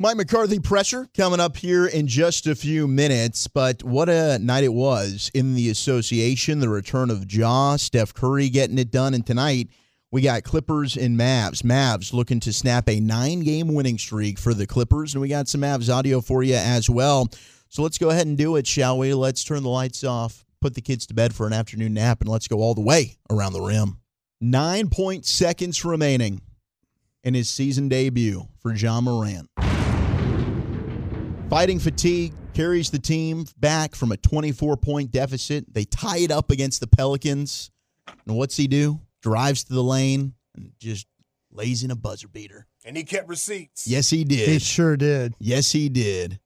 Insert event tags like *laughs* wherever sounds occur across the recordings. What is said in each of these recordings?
Mike McCarthy pressure coming up here in just a few minutes, but what a night it was in the association. The return of Ja, Steph Curry getting it done, and tonight we got Clippers and Mavs. Mavs looking to snap a nine-game winning streak for the Clippers, and we got some Mavs audio for you as well. So let's go ahead and do it, shall we? Let's turn the lights off, put the kids to bed for an afternoon nap, and let's go all the way around the rim. Nine point seconds remaining in his season debut for Ja Morant. Fighting fatigue carries the team back from a 24 point deficit. They tie it up against the Pelicans. And what's he do? Drives to the lane and just lays in a buzzer beater. And he kept receipts. Yes, he did. He sure did. Yes, he did.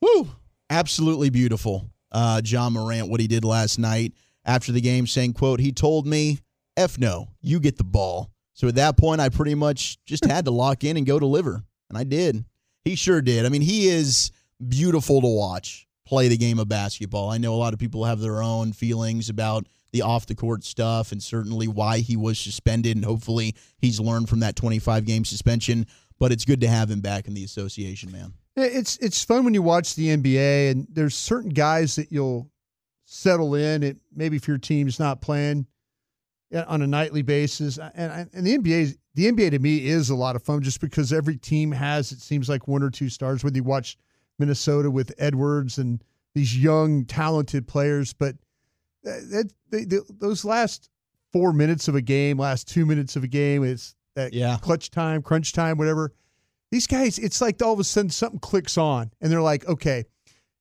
Woo! Absolutely beautiful. Uh, Ja Morant, what he did last night after the game, saying, quote, he told me, F no, you get the ball. So at that point, I pretty much just had to lock in and go deliver. And I did. He sure did. I mean, he is beautiful to watch play the game of basketball. I know a lot of people have their own feelings about the off the court stuff and certainly why he was suspended. And hopefully he's learned from that 25 game suspension. But it's good to have him back in the association, man. It's it's fun when you watch the NBA and there's certain guys that you'll settle in. It maybe if your team's not playing on a nightly basis, and and the NBA the NBA to me is a lot of fun just because every team has it seems like one or two stars. Whether you watch Minnesota with Edwards and these young talented players, but uh, that, they, they, those last four minutes of a game, last two minutes of a game, it's that Yeah. clutch time, crunch time, whatever. These guys, it's like all of a sudden something clicks on, and they're like, okay,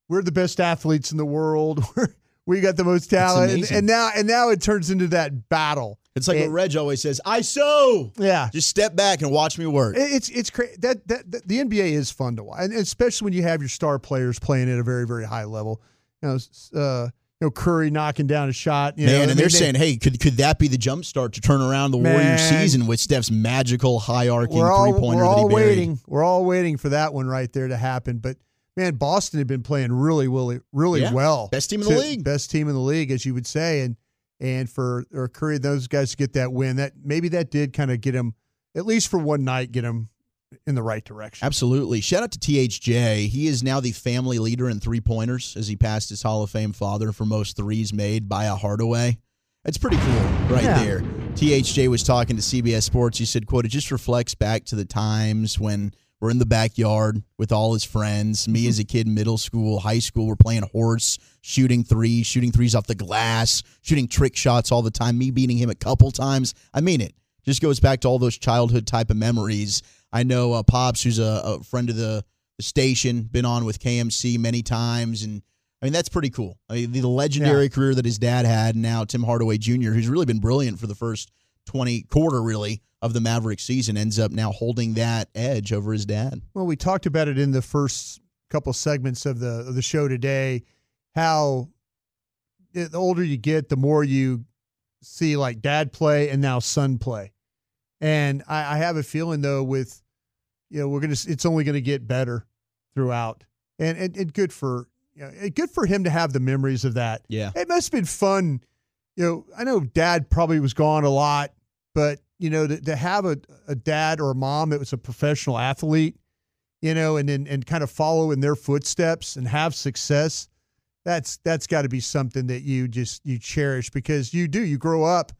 we're the best athletes in the world. *laughs* We're, we got the most talent, and, and now and now it turns into that battle. It's like And- what Reg always says, ISO. Yeah, Just step back and watch me work. It's it's crazy. That, that that the NBA is fun to watch, and especially when you have your star players playing at a very very high level. You know, uh, you know Curry knocking down a shot. You Man, I and they're they- saying, hey, could could that be the jump start to turn around the Warrior season with Steph's magical high arcing three pointer we're that he all waiting. We're all waiting for that one right there to happen. But man, Boston had been playing really really really Yeah. well. Best team in the To- league. Best team in the league, as you would say, and and for or Curry those guys to get that win, that maybe that did kind of get him at least for one night get him in the right direction. Absolutely. Shout out to THJ. He is now the family leader in three pointers as he passed his Hall of Fame father for most threes made by a Hardaway. That's pretty cool right Yeah. there. THJ was talking to CBS Sports. He said, quote, it just reflects back to the times when we're in the backyard with all his friends. Me as a kid middle school, high school, we're playing horse, shooting threes, shooting threes off the glass, shooting trick shots all the time, me beating him a couple times. I mean it. Just goes back to all those childhood type of memories. I know uh, Pops, who's a, a friend of the, the station, been on with KMC many times, and I mean that's pretty cool. I mean, the legendary career that his dad had, and now Tim Hardaway Jr., who's really been brilliant for the first twenty quarter really of the Maverick season, ends up now holding that edge over his dad. Well, we talked about it in the first couple segments of the of the show today. How the older you get, the more you see like dad play and now son play. And I, I have a feeling though, with you know, we're gonna it's only gonna get better throughout, and and, and good for you know, good for him to have the memories of that. Yeah. It must have been fun. You know, I know dad probably was gone a lot, but you know, to, to have a, a dad or a mom that was a professional athlete, you know, and and, and kind of follow in their footsteps and have success, that's that's got to be something that you just you cherish because you do. You grow up.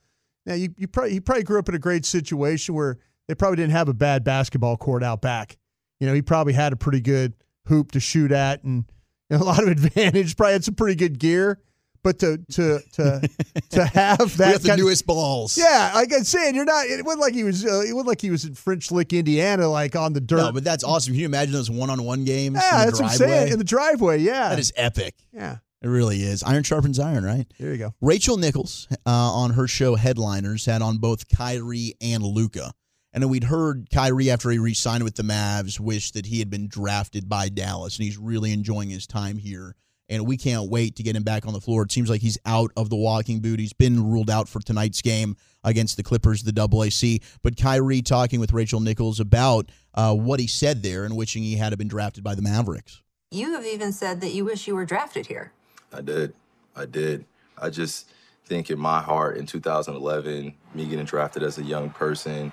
Now you you probably he probably grew up in a great situation where they probably didn't have a bad basketball court out back. You know, he probably had a pretty good hoop to shoot at and, and a lot of *laughs* advantage. Probably had some pretty good gear. But to to to *laughs* to have that the kind of- newest balls. yeah, like I'm saying, you're not. It wasn't like he was. Uh, it wasn't like he was in French Lick, Indiana, like on the dirt. No, but that's awesome. Can you imagine those one-on-one games? in yeah, the that's what I'm saying in the driveway. Yeah, That is epic. yeah. It really is. Iron sharpens iron, right? There you go. Rachel Nichols uh, on her show Headliners had on both Kyrie and Luka. And we'd heard Kyrie after he re-signed with the Mavs wish that he had been drafted by Dallas, and he's really enjoying his time here. And we can't wait to get him back on the floor. It seems like he's out of the walking boot. He's been ruled out for tonight's game against the Clippers, the AAC. But Kyrie talking with Rachel Nichols about uh, what he said there and wishing he had been drafted by the Mavericks. You have even said that you wish you were drafted here. I did. I did. I just think in my heart in 2011, me getting drafted as a young person,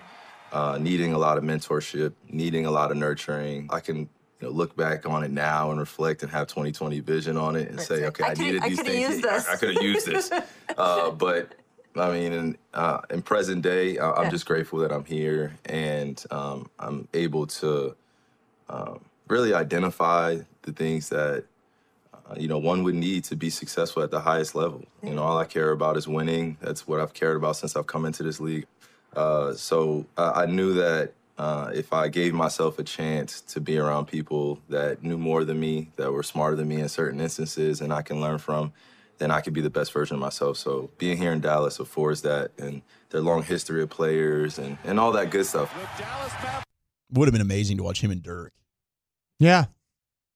uh, needing a lot of mentorship, needing a lot of nurturing, I can you know, look back on it now and reflect and have 2020 vision on it and say, okay, I I, needed these coulda things. Yeah, this. I, could have used this. *laughs* uh, but I mean, in, uh, in present day, I, I'm Yeah. just grateful that I'm here and um, I'm able to um, really identify the things that uh, you know one would need to be successful at the highest level. You know, all I care about is winning. That's what I've cared about since I've come into this league. Uh, so uh, I knew that uh, if I gave myself a chance to be around people that knew more than me, that were smarter than me in certain instances, and I can learn from, then I could be the best version of myself. So being here in Dallas affords that, and their long history of players and, and all that good stuff. Would have been amazing to watch him and Dirk. Yeah,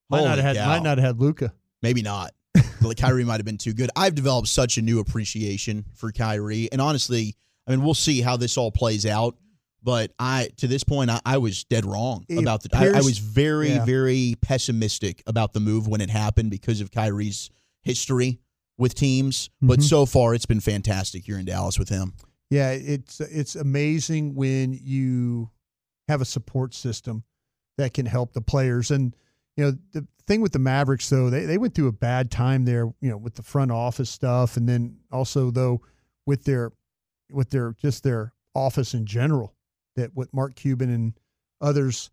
might Holy not have had. cow. Might not have had Luka. Maybe not. *laughs* like Kyrie might have been too good. I've developed such a new appreciation for Kyrie, and honestly, I mean, we'll see how this all plays out. But I, to this point, I, I was dead wrong It about the. I, I was very, yeah. very pessimistic about the move when it happened because of Kyrie's history with teams. But Mhm. so far, it's been fantastic here in Dallas with him. Yeah, it's it's amazing when you have a support system that can help the players. And you know, the thing with the Mavericks though, they, they went through a bad time there, you know, with the front office stuff and then also though with their with their just their office in general, that with Mark Cuban and others,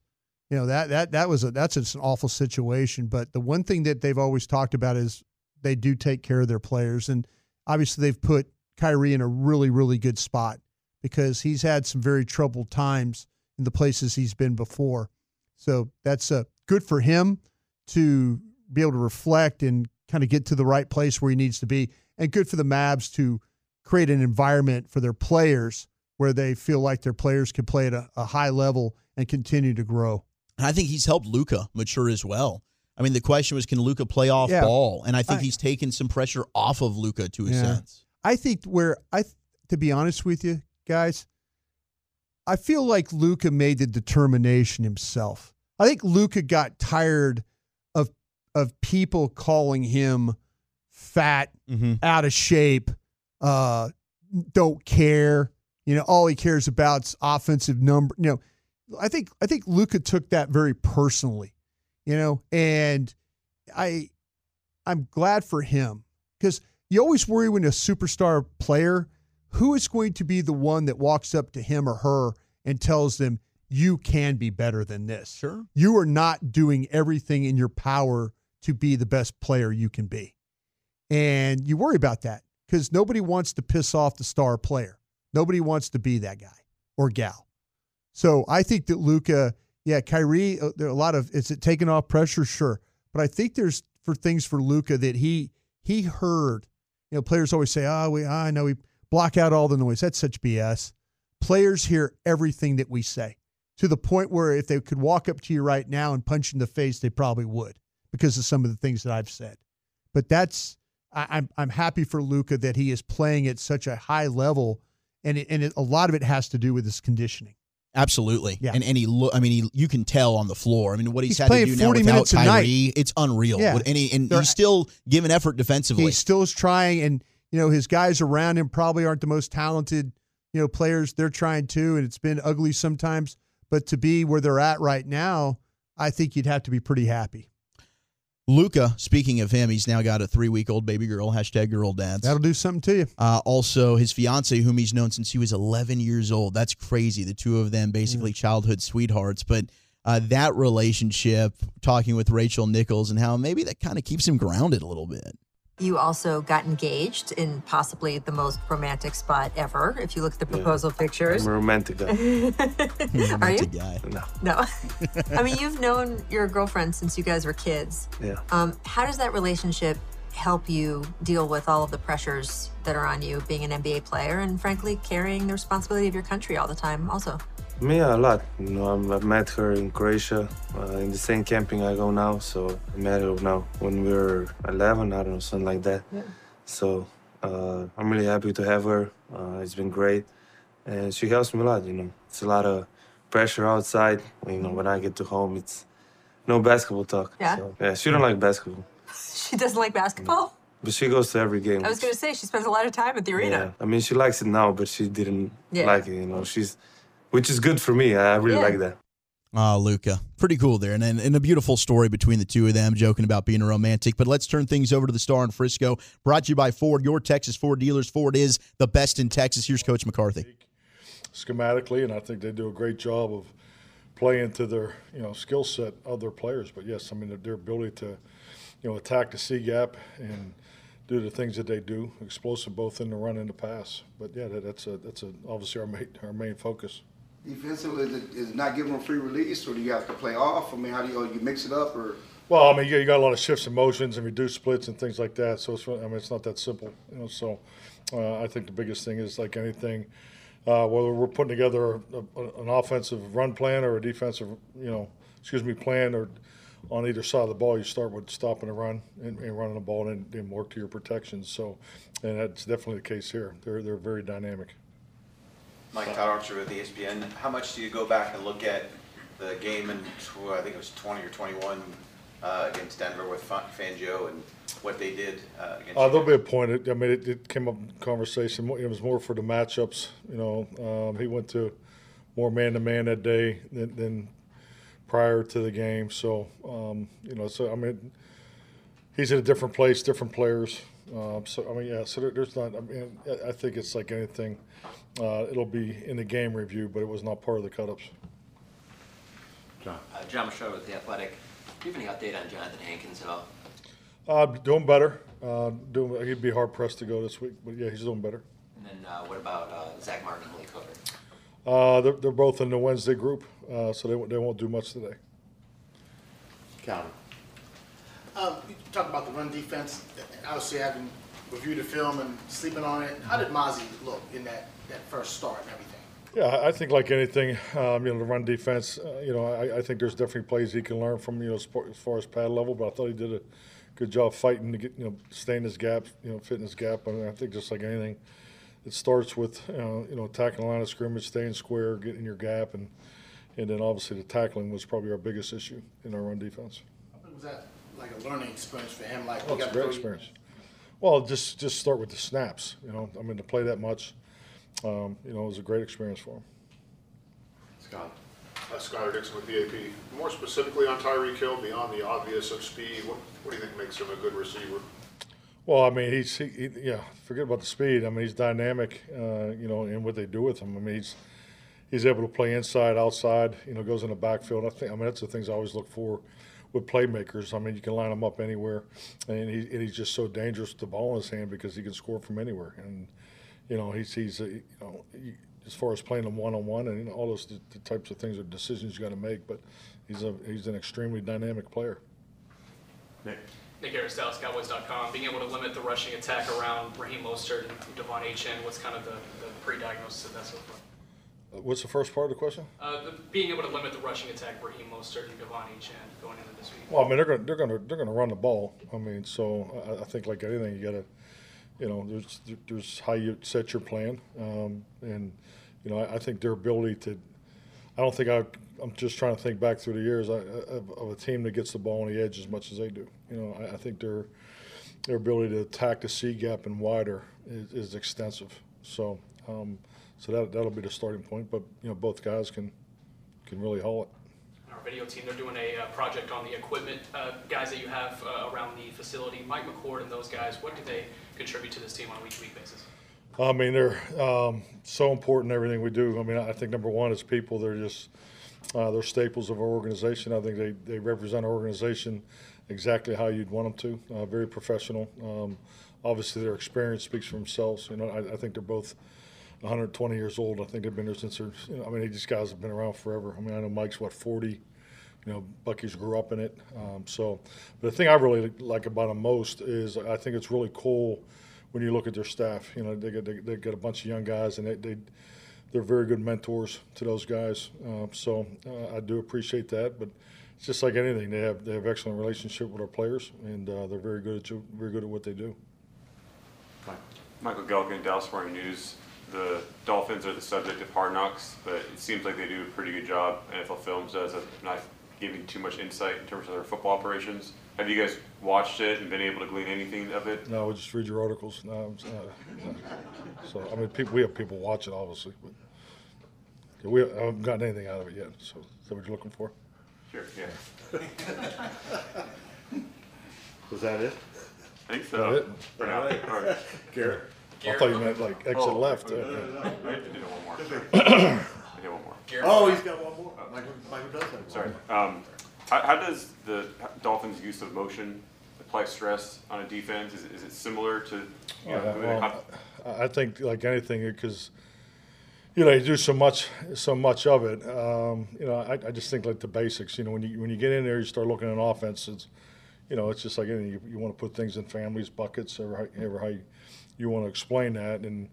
you know, that that that was a that's an awful situation. But the one thing that they've always talked about is they do take care of their players. And obviously they've put Kyrie in a really, really good spot because he's had some very troubled times in the places he's been before. So that's uh, good for him to be able to reflect and kind of get to the right place where he needs to be, and good for the Mavs to create an environment for their players where they feel like their players can play at a, a high level and continue to grow. And I think he's helped Luka mature as well. I mean, the question was, can Luka play off Yeah. ball? And I think I- he's taken some pressure off of Luka to a Yeah. sense. I think where I, to be honest with you guys, I feel like Luka made the determination himself. I think Luka got tired of of people calling him fat, Mm-hmm. out of shape, uh, don't care. You know, all he cares about is offensive number. You know, I think I think Luka took that very personally. You know, and I I'm glad for him because you always worry when a superstar player who is going to be the one that walks up to him or her and tells them you can be better than this. Sure. You are not doing everything in your power to be the best player you can be. And you worry about that because nobody wants to piss off the star player. Nobody wants to be that guy or gal. So I think that Luka, yeah, Kyrie, uh, there are a lot of is it taking off pressure? Sure, but I think there's for things for Luka that he he heard. You know, players always say, "Oh, we I know we block out all the noise." That's such BS. Players hear everything that we say to the point where if they could walk up to you right now and punch you in the face, they probably would because of some of the things that I've said. But that's I, I'm I'm happy for Luka that he is playing at such a high level, and it, and it, a lot of it has to do with his conditioning. Absolutely. Yeah. And and he look I mean he, you can tell on the floor. I mean what he's, He's had to do now 40 without minutes a night. Kyrie, it's unreal. Yeah. And, he, and They're- he's still giving effort defensively. He still is trying, and you know his guys around him probably aren't the most talented, you know, players. They're trying too, and it's been ugly sometimes. But to be where they're at right now, I think you'd have to be pretty happy. Luka, speaking of him, he's now got a three week old baby girl, hashtag girl dads. That'll do something to you. Uh, also, his fiance, whom he's known since he was 11 years old. That's crazy. The two of them basically childhood sweethearts. But uh, that relationship, talking with Rachel Nichols, and how maybe that kind of keeps him grounded a little bit. You also got engaged in possibly the most romantic spot ever. If you look at the proposal pictures, I'm a romantic guy. *laughs* are you? Romantic guy. no. No. I mean, you've known your girlfriend since you guys were kids. Yeah. Um, how does that relationship help you deal with all of the pressures that are on you being an NBA player and, frankly, carrying the responsibility of your country all the time, also? Me a lot. You know, I'm, met her in Croatia, uh, in the same camping I go now. So I met her now when we were 11, I don't know, something like that. Yeah. So uh, I'm really happy to have her. Uh, it's been great, and she helps me a lot. You know, it's a lot of pressure outside. You know, when I get to home, it's no basketball talk. Yeah? So, yeah. She don't like basketball, *laughs* She doesn't like basketball? but she goes to every game. I was going to say, she spends a lot of time at the arena. Yeah, I mean, she likes it now, but she didn't Yeah. like it. You know, she's, which is good for me. I really Yeah. like that. Ah, Luka. Pretty cool there. And, and, and a beautiful story between the two of them, joking about being a romantic. But let's turn things over to the star in Frisco. Brought to you by Ford, your Texas Ford dealers. Ford is the best in Texas. Here's Coach McCarthy. schematically, and I think they do a great job of playing to their you know skill set of their players. But yes, I mean their, their ability to you know attack the C gap and do the things that they do, explosive both in the run and the pass. But yeah, that, that's a that's a, obviously our main our main focus. Defensively, is it, is it not giving them free release, or do you have to play off? I mean, how do you, you mix it up, or Well, I mean, you, you got a lot of shifts and motions and reduced splits and things like that. So it's, I mean, it's not that simple, you know. So uh, I think the biggest thing is like anything, uh, whether we're putting together a, a, an offensive run plan or a defensive, you know, excuse me, plan or on either side of the ball, you start with stopping the run and, and running the ball and then work to your protections. So, and that's definitely the case here. They're they're very dynamic. Mike Todd Archer with ESPN. How much do you go back and look at the game in, I think it was 20 or 21 uh, against Denver with Fa- Fangio and what they did uh, against Uh, you there'll be a point. I mean, it, it came up in conversation. It was more for the matchups. You know, um, he went to more man to man that day than, than prior to the game. So, um, you know, so I mean, he's in a different place, different players. Um, so I mean, yeah. So there, there's not. I mean, I- I think it's like anything. Uh, it'll be in the game review, but it was not part of the cut-ups. Uh, Jon Machota with The Athletic. Do you have any update on Jonathan Hankins at all? Uh, doing better. Uh, doing. He'd be hard pressed to go this week, but yeah, he's doing better. And then uh, what about uh, Zach Martin and Malik Hooker? Uh, they're, they're both in the Wednesday group, uh, so they, won't- they won't do much today. Um, you talked about the run defense. Obviously, having reviewed the film and sleeping on it, how did Mazi look in that, that first start and everything? Yeah, I think like anything, um, you know, the run defense, uh, you know, I, I think there's definitely plays he can learn from, you know, sport, as far as pad level, but I thought he did a good job fighting to get, you know, staying his gap, you know, fitting his gap. I mean, I think just like anything, it starts with, uh, you know, attacking the line of scrimmage, staying square, getting your gap, and, and then obviously the tackling was probably our biggest issue in our run defense. How big was that like a learning experience for him? Like, Well, we it's a got great to experience. Well, just just start with the snaps. You know, I mean, to play that much, um, you know, it was a great experience for him. Scott. Uh, Schuyler Dixon with the AP. More specifically on Tyreek Hill, beyond the obvious of speed, what, what do you think makes him a good receiver? Well, I mean, he's he, he, yeah. Forget about the speed. I mean, he's dynamic. Uh, you know, in what they do with him. I mean, he's he's able to play inside, outside. You know, goes in the backfield. I think. I mean, that's the things I always look for with playmakers. I mean, you can line him up anywhere, and, he, and he's just so dangerous with the ball in his hand because he can score from anywhere. And you know, he's he's you know. He, as far as playing them one on one and you know, all those the, the types of things or decisions you got to make, but he's a he's an extremely dynamic player. Nick. Nick Harris, DallasCowboys.com. Being able to limit the rushing attack around Raheem Mostert and De'Von Achane, what's kind of the, the pre-diagnosis of that so far? What's the first part of the question? Uh, the, being able to limit the rushing attack, Raheem Mostert and De'Von Achane going into this week. Well, I mean, they're going, they're going to, they're going to run the ball. I mean, so I, I think like anything, you got to, you know, there's, there's how you set your plan, um, and you know, I, I think their ability to, I don't think I, I'm just trying to think back through the years I, of, of a team that gets the ball on the edge as much as they do. You know, I, I think their, their ability to attack the C gap and wider is, is extensive. So, um, so that that'll be the starting point. But you know, both guys can, can really haul it. Our video team, they're doing a uh, project on the equipment uh, guys that you have uh, around the facility. Mike McCord and those guys, what do they contribute to this team on a week-to-week basis? I mean, they're um, so important in everything we do. I mean, I think number one is people. They're just, Uh, they're staples of our organization. I think they, they represent our organization exactly how you'd want them to. Uh, very professional. Um, obviously, their experience speaks for themselves. You know, I, I, think they're both 120 years old. I think they've been there since they're. You know, I mean, these guys have been around forever. I mean, I know Mike's what 40. You know, Bucky's grew up in it. Um, so, but the thing I really like about them most is I think it's really cool when you look at their staff. You know, they get they, they a bunch of young guys, and they, they they're very good mentors to those guys. Uh, so uh, I do appreciate that, but it's just like anything. They have they have excellent relationship with our players, and uh, they're very good at very good at what they do. Michael Gehlken, Dallas Morning News. The Dolphins are the subject of hard knocks, but it seems like they do a pretty good job. NFL Films does of not giving too much insight in terms of their football operations. Have you guys watched it and been able to glean anything of it? No, we just read your articles. No, no. So I mean, people, we have people watch it, obviously, but we haven't gotten anything out of it yet. So is that what you're looking for? Sure. Yeah. *laughs* Was that it? I think so. That it? For now. All right. Garrett. I thought you meant like exit Oh, left. okay. Uh, I have to do one more. I *coughs* did one more. Oh, he's got one more. Michael, Michael does have one. Sorry. Um, how, how does the Dolphins' use of motion apply stress on a defense? Is, it- is it similar to? You know, Yeah, well, how- I I think like anything, because you know you do so much, so much of it. Um, you know, I, I just think like the basics. You know, when you when you get in there, you start looking at offense. It's, you know, it's just like anything. You, you want to put things in families, buckets, ever how, ever how you, you want to explain that. And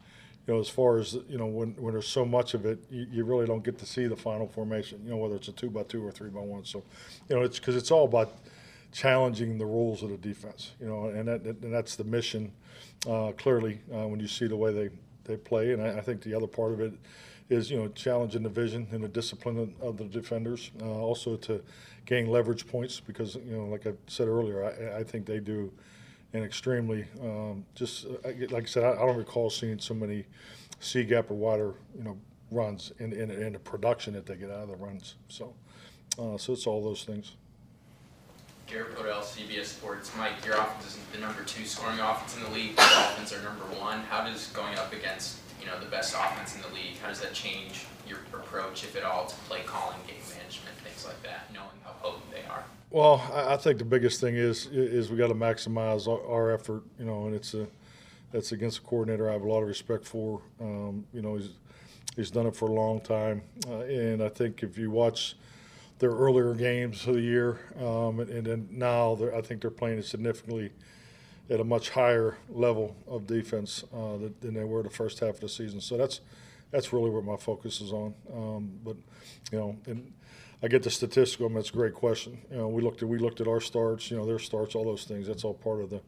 you know, as far as you know, when when there's so much of it, you, you really don't get to see the final formation. You know, whether it's a two by two or three by one. So, you know, it's because it's all about challenging the rules of the defense. You know, and that and that's the mission. Uh, clearly, uh, when you see the way they, they play, and I, I think the other part of it is you know challenging the vision and the discipline of, the defenders. Uh, also to gain leverage points because you know, like I said earlier, I, I think they do an extremely um, just uh, like I said, I, I don't recall seeing so many C gap or wider you know runs in, in, in the production that they get out of the runs. So, uh, so it's all those things. Garrett Podell, CBS Sports. Mike, your offense is the number two scoring offense in the league. The Dolphins are number one. How does going up against you know the best offense in the league, how does that change your approach, if at all, to play calling, game management, things like that, knowing how potent they are? Well, I, think the biggest thing is is we got to maximize our, our effort, you know, and it's a that's against a coordinator I have a lot of respect for. Um, you know, he's he's done it for a long time, uh, and I think if you watch their earlier games of the year, um, and, and then now I think they're playing significantly at a much higher level of defense uh, than they were the first half of the season. So that's that's really what my focus is on. Um, but you know, and I get the statistical. I mean, it's a great question. You know, we looked at we looked at our starts, you know, their starts, all those things. That's all part of the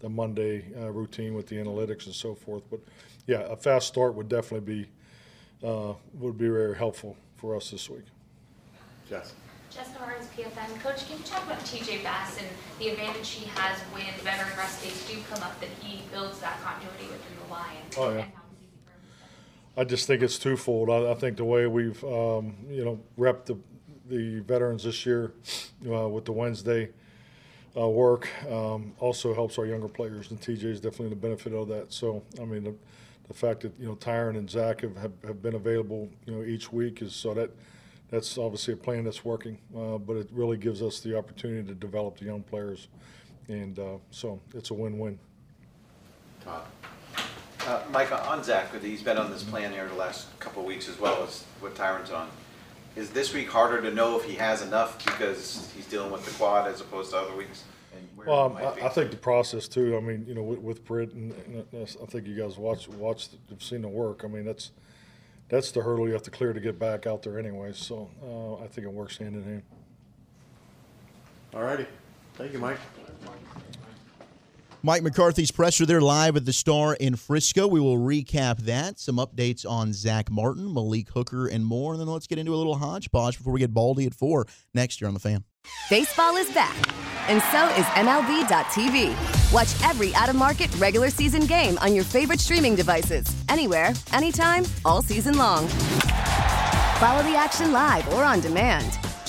the Monday uh, routine with the analytics and so forth. But yeah, a fast start would definitely be uh, would be very helpful for us this week. Jess. Jessica Martins, PFN. Coach, can you talk about TJ Bass and the advantage he has when veteran rest days do come up that he builds that continuity within the line? Oh, yeah. I just think it's twofold. I, I think the way we've, um, you know, repped the, the veterans this year uh, with the Wednesday uh, work um, also helps our younger players, and TJ is definitely the benefit of that. So, I mean, the, the fact that you know Tyron and Zach have, have, have been available, you know, each week is so that that's obviously a plan that's working. Uh, but it really gives us the opportunity to develop the young players, and uh, so it's a win-win. Todd. Uh, Mike, on Zach, he's been on this plan here the last couple of weeks as well as what Tyron's on. Is this week harder to know if he has enough because he's dealing with the quad as opposed to other weeks? And where Well, might I, be? I think the process too. I mean, you know, with, with Britt and, and that's- I think you guys watch watched, have seen the work. I mean, that's that's the hurdle you have to clear to get back out there anyway. So uh, I think it works hand in hand. All righty. Thank you, Mike. Mike McCarthy's presser there live at the Star in Frisco. We will recap that, some updates on Zach Martin, Malik Hooker, and more. And then let's get into a little hodgepodge before we get Baldy at four next year on the fan. Baseball is back, and so is MLB.tv. Watch every out of market regular season game on your favorite streaming devices, anywhere, anytime, all season long. Follow the action live or on demand.